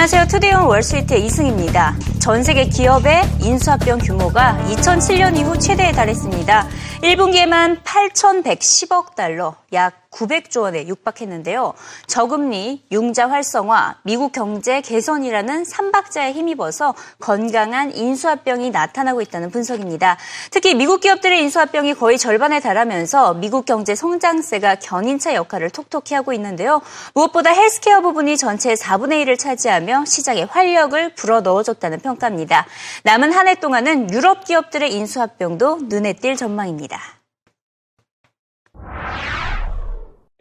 안녕하세요. 투데이온 월스트리트의 이승입니다. 전 세계 기업의 인수합병 규모가 2007년 이후 최대에 달했습니다. 1분기에만 8,110억 달러, 약 900조 원에 육박했는데요. 저금리, 융자 활성화, 미국 경제 개선이라는 삼박자에 힘입어서 건강한 인수합병이 나타나고 있다는 분석입니다. 특히 미국 기업들의 인수합병이 거의 절반에 달하면서 미국 경제 성장세가 견인차 역할을 톡톡히 하고 있는데요. 무엇보다 헬스케어 부분이 전체의 4분의 1을 차지하며 시장에 활력을 불어 넣어줬다는 평가입니다. 남은 한 해 동안은 유럽 기업들의 인수합병도 눈에 띌 전망입니다.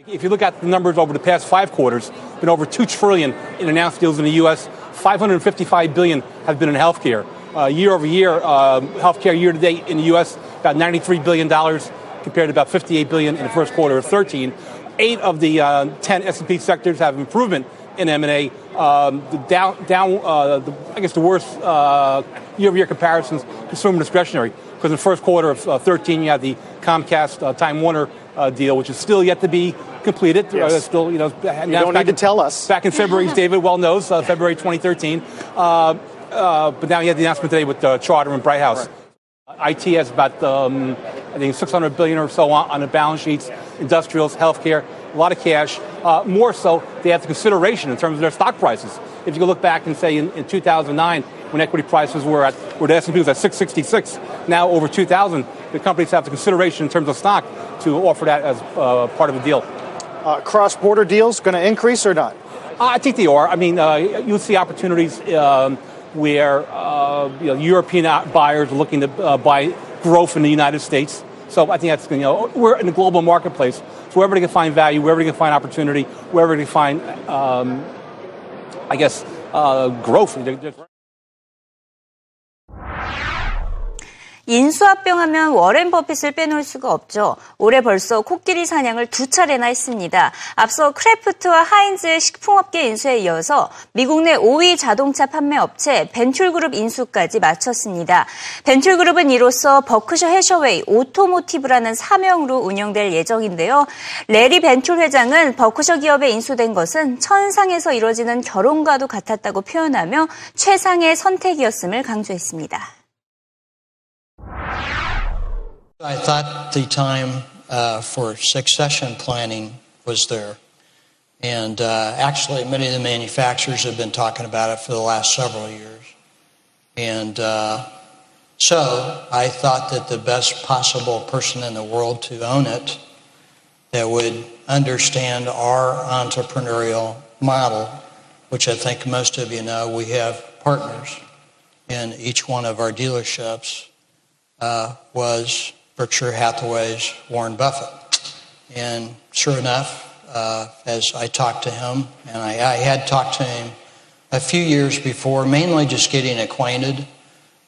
If you look at the numbers over the past five quarters, been over two trillion in announced deals in the U.S. 555 billion have been in healthcare. Uh, year over year, uh, healthcare year to date in the U.S. about 93 billion dollars compared to about 58 billion in the first quarter of 13. Eight of the uh, 10 S&P sectors have improvement in M&A. Um, the down, down uh, the, I guess the worst uh, year-over-year comparisons, consumer discretionary. Because in the first quarter of uh, 13, you had the Comcast Time Warner deal, which is still yet to be completed. Yes. Uh, still, you know, you don't need to in, tell us. Back in February, David well knows, uh, February 2013. Uh, uh, but now you had the announcement today with Charter and Bright House. Right. IT has about, um, I think, 600 billion or so on, on the balance sheets. Industrials, healthcare, a lot of cash. Uh, more so, they have the consideration in terms of their stock prices. If you look back and say in, in 2009, when equity prices were at, where the S&P was at 666, now over 2,000, the companies have the consideration in terms of stock to offer that as uh, part of a deal. Uh, cross-border deals going to increase or not? I think they are. I mean, uh, you'll see opportunities um, where uh, you know, European buyers are looking to uh, buy growth in the United States. So I think that's, you know, we're in a global marketplace. So wherever they can find value, wherever they can find opportunity, wherever they can find, um, I guess, uh, growth. 인수합병 하면 워렌 버핏을 빼놓을 수가 없죠. 올해 벌써 코끼리 사냥을 두 차례나 했습니다. 앞서 크래프트와 하인즈의 식품업계 인수에 이어서 미국 내 5위 자동차 판매 업체 벤툴그룹 인수까지 마쳤습니다. 벤툴그룹은 이로써 버크셔 해셔웨이 오토모티브라는 사명으로 운영될 예정인데요. 레리 벤툴 회장은 버크셔 기업에 인수된 것은 천상에서 이뤄지는 결혼과도 같았다고 표현하며 최상의 선택이었음을 강조했습니다. I thought the time uh, for succession planning was there. And uh, actually, many of the manufacturers have been talking about it for the last several years. And uh, so I thought that the best possible person in the world to own it that would understand our entrepreneurial model, which I think most of you know, we have partners in each one of our dealerships uh, was Berkshire Hathaway's Warren Buffett. And sure enough, uh, as I talked to him, and I, I, had talked to him a few years before, mainly just getting acquainted.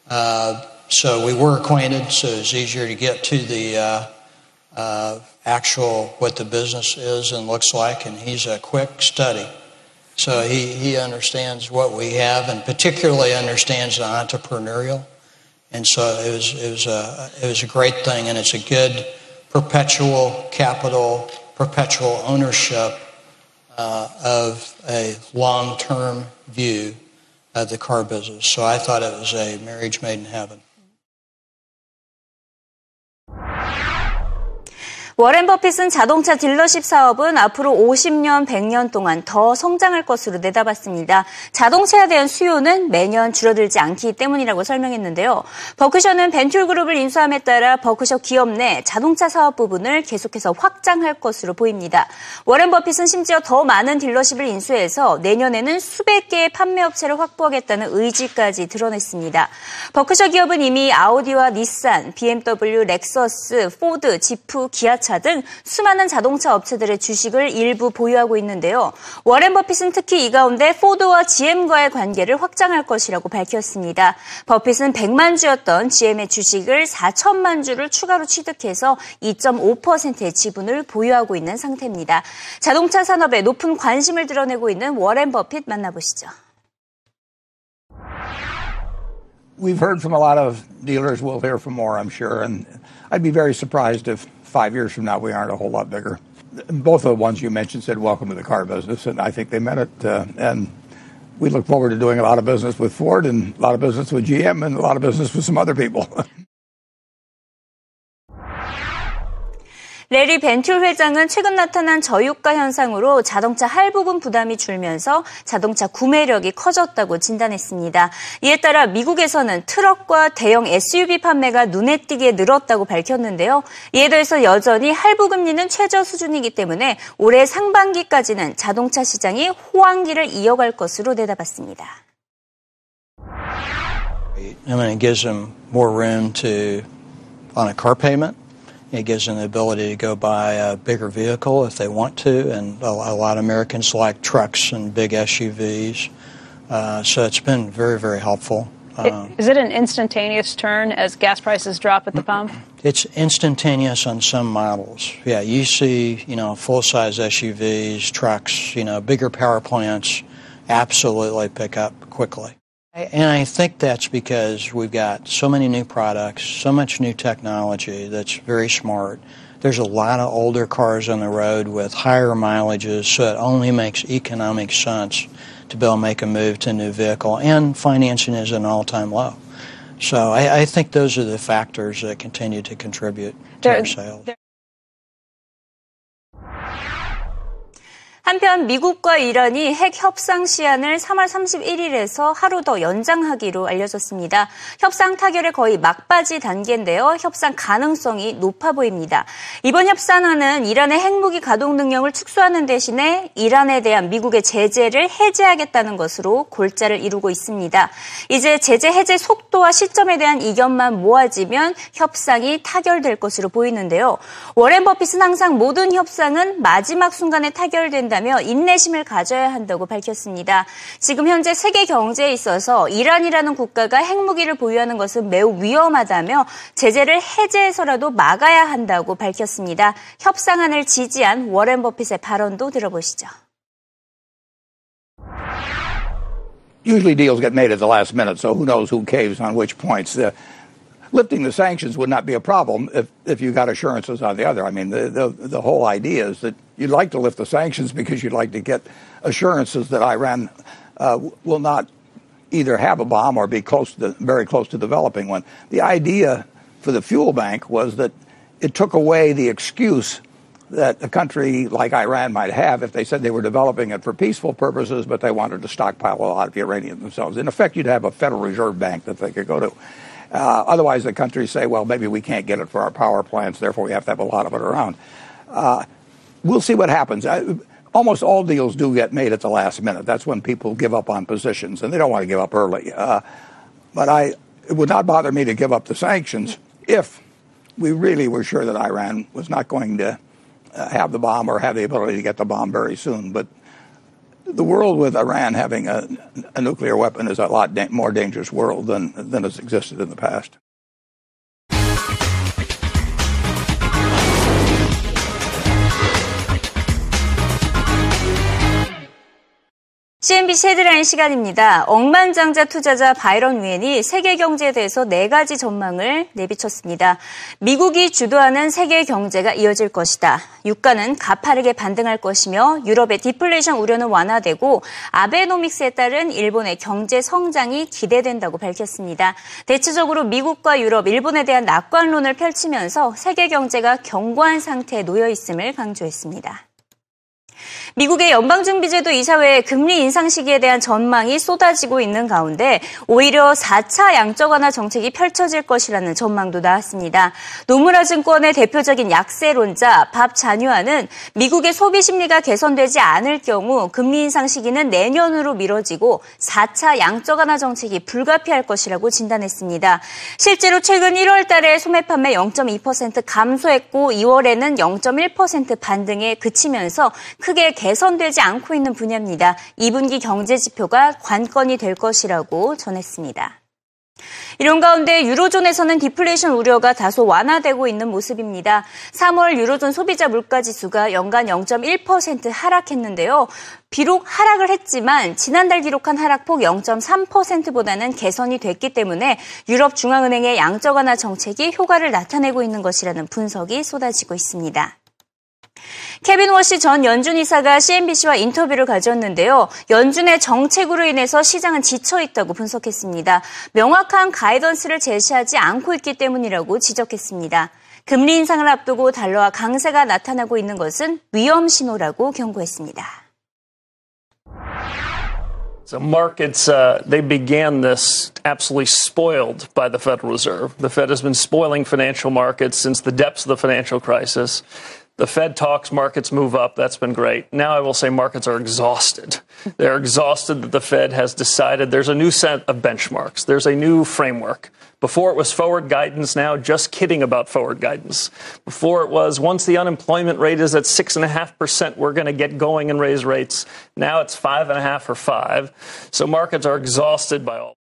Uh, so we were acquainted, so it was easier to get to the uh, uh, actual what the business is and looks like, and he's a quick study. So he, he understands what we have and particularly understands the entrepreneurial. And so it was, it was, a, it was a great thing, and it's a good perpetual capital, perpetual ownership uh, of a long term view of the car business. So I thought it was a marriage made in heaven. 워렌 버핏은 자동차 딜러십 사업은 앞으로 50년, 100년 동안 더 성장할 것으로 내다봤습니다. 자동차에 대한 수요는 매년 줄어들지 않기 때문이라고 설명했는데요. 버크셔는 벤툴 그룹을 인수함에 따라 버크셔 기업 내 자동차 사업 부분을 계속해서 확장할 것으로 보입니다. 워렌 버핏은 심지어 더 많은 dealership을 인수해서 내년에는 수백 개의 판매 업체를 확보하겠다는 의지까지 드러냈습니다. 버크셔 기업은 이미 아우디와 닛산, BMW, 렉서스, 포드, 지프, 기아차 자동차 등 수많은 자동차 업체들의 주식을 일부 보유하고 있는데요. 워렌 버핏은 특히 이 가운데 포드와 GM과의 관계를 확장할 것이라고 밝혔습니다. 버핏은 100만 주였던 GM의 주식을 4천만 주를 추가로 취득해서 2.5%의 지분을 보유하고 있는 상태입니다. 자동차 산업에 높은 관심을 드러내고 있는 워렌 버핏 만나보시죠. We've heard from a lot of dealers. We'll hear from more, I'm sure. And I'd be very surprised if five years from now, we aren't a whole lot bigger. Both of the ones you mentioned said, welcome to the car business, and I think they meant it. Uh, and we look forward to doing a lot of business with Ford and a lot of business with GM and a lot of business with some other people. 레리 벤툴 회장은 최근 나타난 저유가 현상으로 자동차 할부금 부담이 줄면서 자동차 구매력이 커졌다고 진단했습니다. 이에 따라 미국에서는 트럭과 대형 SUV 판매가 눈에 띄게 늘었다고 밝혔는데요. 이에 더해서 여전히 할부 금리는 최저 수준이기 때문에 올해 상반기까지는 자동차 시장이 호황기를 이어갈 것으로 내다봤습니다. I mean, it gives them more room to on a car payment. It gives them the ability to go buy a bigger vehicle if they want to, and a, a lot of Americans like trucks and big SUVs. Uh, so it's been very, very helpful. Um, Is it an instantaneous turn as gas prices drop at the pump? It's instantaneous on some models. Yeah, you see, you know, full size SUVs, trucks, you know, bigger power plants absolutely pick up quickly. And I think that's because we've got so many new products, so much new technology that's very smart. There's a lot of older cars on the road with higher mileages, so it only makes economic sense to be able to make a move to a new vehicle. And financing is an all time low. So I, I, think those are the factors that continue to contribute to there, our sales. 한편 미국과 이란이 핵 협상 시한을 3월 31일에서 하루 더 연장하기로 알려졌습니다. 협상 타결의 거의 막바지 단계인데요. 협상 가능성이 높아 보입니다. 이번 협상안은 이란의 핵무기 가동 능력을 축소하는 대신에 이란에 대한 미국의 제재를 해제하겠다는 것으로 골자를 이루고 있습니다. 이제 제재 해제 속도와 시점에 대한 이견만 모아지면 협상이 타결될 것으로 보이는데요. 워렌 버핏은 항상 모든 협상은 마지막 순간에 타결된다 한다며 인내심을 가져야 한다고 밝혔습니다. 지금 현재 세계 경제에 있어서 이란이라는 국가가 핵무기를 보유하는 것은 매우 위험하다며 제재를 해제해서라도 막아야 한다고 밝혔습니다. 협상안을 지지한 워렌 버핏의 발언도 들어보시죠. Usually deals get made at the last minute, so who knows who caves on which points. Uh, lifting the sanctions would not be a problem if, if you got assurances on the other. I mean, the, the, the whole idea is that you'd like to lift the sanctions because you'd like to get assurances that Iran uh, will not either have a bomb or be close to, very close to developing one. The idea for the fuel bank was that it took away the excuse that a country like Iran might have if they said they were developing it for peaceful purposes, but they wanted to stockpile a lot of the uranium themselves. In effect, you'd have a Federal Reserve Bank that they could go to. Uh, otherwise, the countries say, well, maybe we can't get it for our power plants, therefore we have to have a lot of it around. Uh, we'll see what happens. I, almost all deals do get made at the last minute. That's when people give up on positions, and they don't want to give up early. Uh, but I, it would not bother me to give up the sanctions if we really were sure that Iran was not going to uh, have the bomb or have the ability to get the bomb very soon. But the world with Iran having a, a nuclear weapon is a lot da- more dangerous world than, than has existed in the past. CNBC 헤드라인 시간입니다. 억만장자 투자자 바이런 위엔이 세계 경제에 대해서 네 가지 전망을 내비쳤습니다. 미국이 주도하는 세계 경제가 이어질 것이다. 유가는 가파르게 반등할 것이며 유럽의 디플레이션 우려는 완화되고 아베노믹스에 따른 일본의 경제 성장이 기대된다고 밝혔습니다. 대체적으로 미국과 유럽, 일본에 대한 낙관론을 펼치면서 세계 경제가 견고한 상태에 놓여 있음을 강조했습니다. 미국의 연방준비제도 이사회의 금리 인상 시기에 대한 전망이 쏟아지고 있는 가운데 오히려 4차 양적 완화 정책이 펼쳐질 것이라는 전망도 나왔습니다. 노무라 증권의 대표적인 약세론자 밥 자뉴아는 미국의 소비 심리가 개선되지 않을 경우 금리 인상 시기는 내년으로 미뤄지고 4차 양적 완화 정책이 불가피할 것이라고 진단했습니다. 실제로 최근 1월 달에 소매 판매 0.2% 감소했고 2월에는 0.1% 반등에 그치면서 크게 개선되지 않고 있는 분야입니다. 2분기 경제 지표가 관건이 될 것이라고 전했습니다. 이런 가운데 유로존에서는 디플레이션 우려가 다소 완화되고 있는 모습입니다. 3월 유로존 소비자 물가 지수가 연간 0.1% 하락했는데요. 비록 하락을 했지만 지난달 기록한 하락폭 0.3%보다는 개선이 됐기 때문에 유럽 중앙은행의 양적 완화 정책이 효과를 나타내고 있는 것이라는 분석이 쏟아지고 있습니다. 케빈 워시 전 연준 이사가 CNBC와 인터뷰를 가졌는데요. 연준의 정책으로 인해서 시장은 지쳐 있다고 분석했습니다. 명확한 가이던스를 제시하지 않고 있기 때문이라고 지적했습니다. 금리 인상을 앞두고 달러와 강세가 나타나고 있는 것은 위험 신호라고 경고했습니다. So markets, uh, they began this absolutely spoiled by the Federal Reserve. The Fed has been spoiling financial markets since the depths of the financial crisis. The Fed talks, markets move up. That's been great. Now I will say markets are exhausted. They're exhausted that the Fed has decided there's a new set of benchmarks. There's a new framework. Before it was forward guidance, now just kidding about forward guidance. Before it was once the unemployment rate is at six and a half percent, we're going to get going and raise rates. Now it's five and a half or five. So markets are exhausted by all.